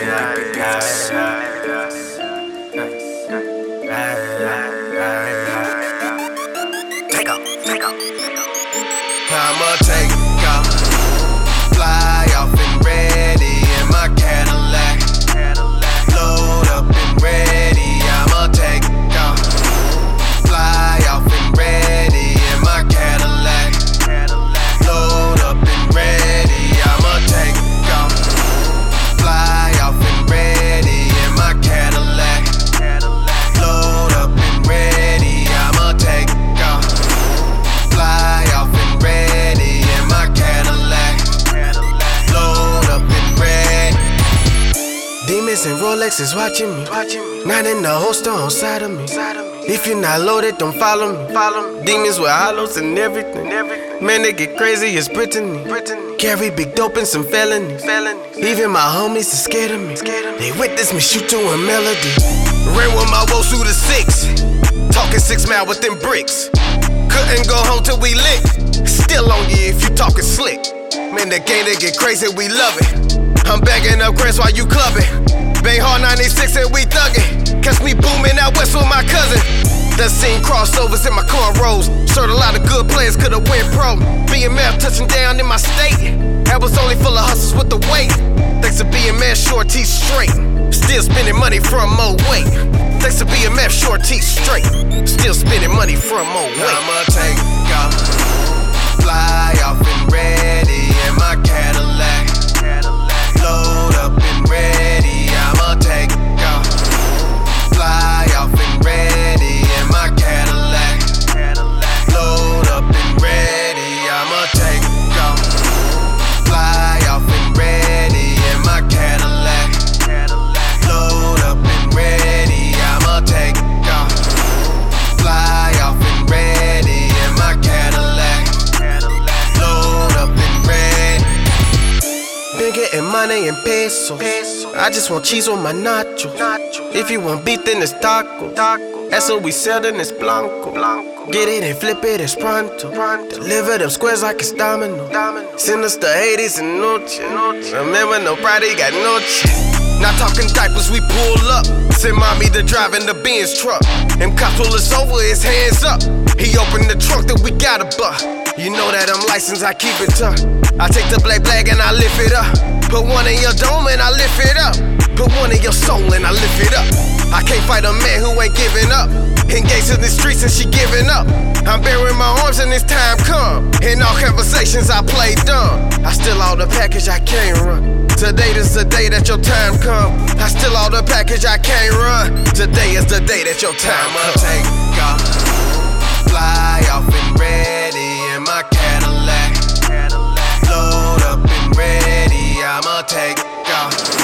Take off, take off. I'ma take off. Demons and Rolexes watching me. Not in the holster on side of me. If you're not loaded, don't follow me. Demons with hollows and everything. Man, they get crazy, it's Brittany. Carry big dope and some felonies. Even my homies are scared of me. They witness me shoot to a melody. Ran with my woes through the six. Talking six mile with them bricks. Couldn't go home till we lit. Still on you if you talking slick. Man, the game they get crazy, we love it. I'm bagging up grants while you clubbing. Bay Hall 96 and we thuggin'. Catch me booming out west with my cousin. Done seen crossovers in my cornrows. Served a lot of good players, could've went pro. BMF touching down in my state. That was only full of hustles with the weight. Thanks to BMF, Shor-T straight. Still spending money from more weight. Thanks to BMF, Shor-T straight. Still spending money from more weight. I'ma take off, fly off and ready money pesos. I just want cheese on my nachos. If you want beef, then it's taco. That's what we sell, then it's blanco. Get it and flip it, it's pronto. Deliver them squares like it's domino. Send us the 80s and noche. Remember, nobody got noche. Not talking diapers, we pull up. Send mommy to driving the Benz truck. Them cops pull us over, his hands up. He opened the trunk that we got a buck. You know that I'm licensed, I keep it tough. I take the black bag and I lift it up. Put one in your dome and I lift it up. Put one in your soul and I lift it up. I can't fight a man who ain't giving up. Engaged in the streets and she giving up. I'm bearing my arms and it's time come. In all conversations I play dumb. I still all the package I can't run. Today is the day that your time come. I still all the package I can't run. Today is the day that your time come. Take fly I'll take go.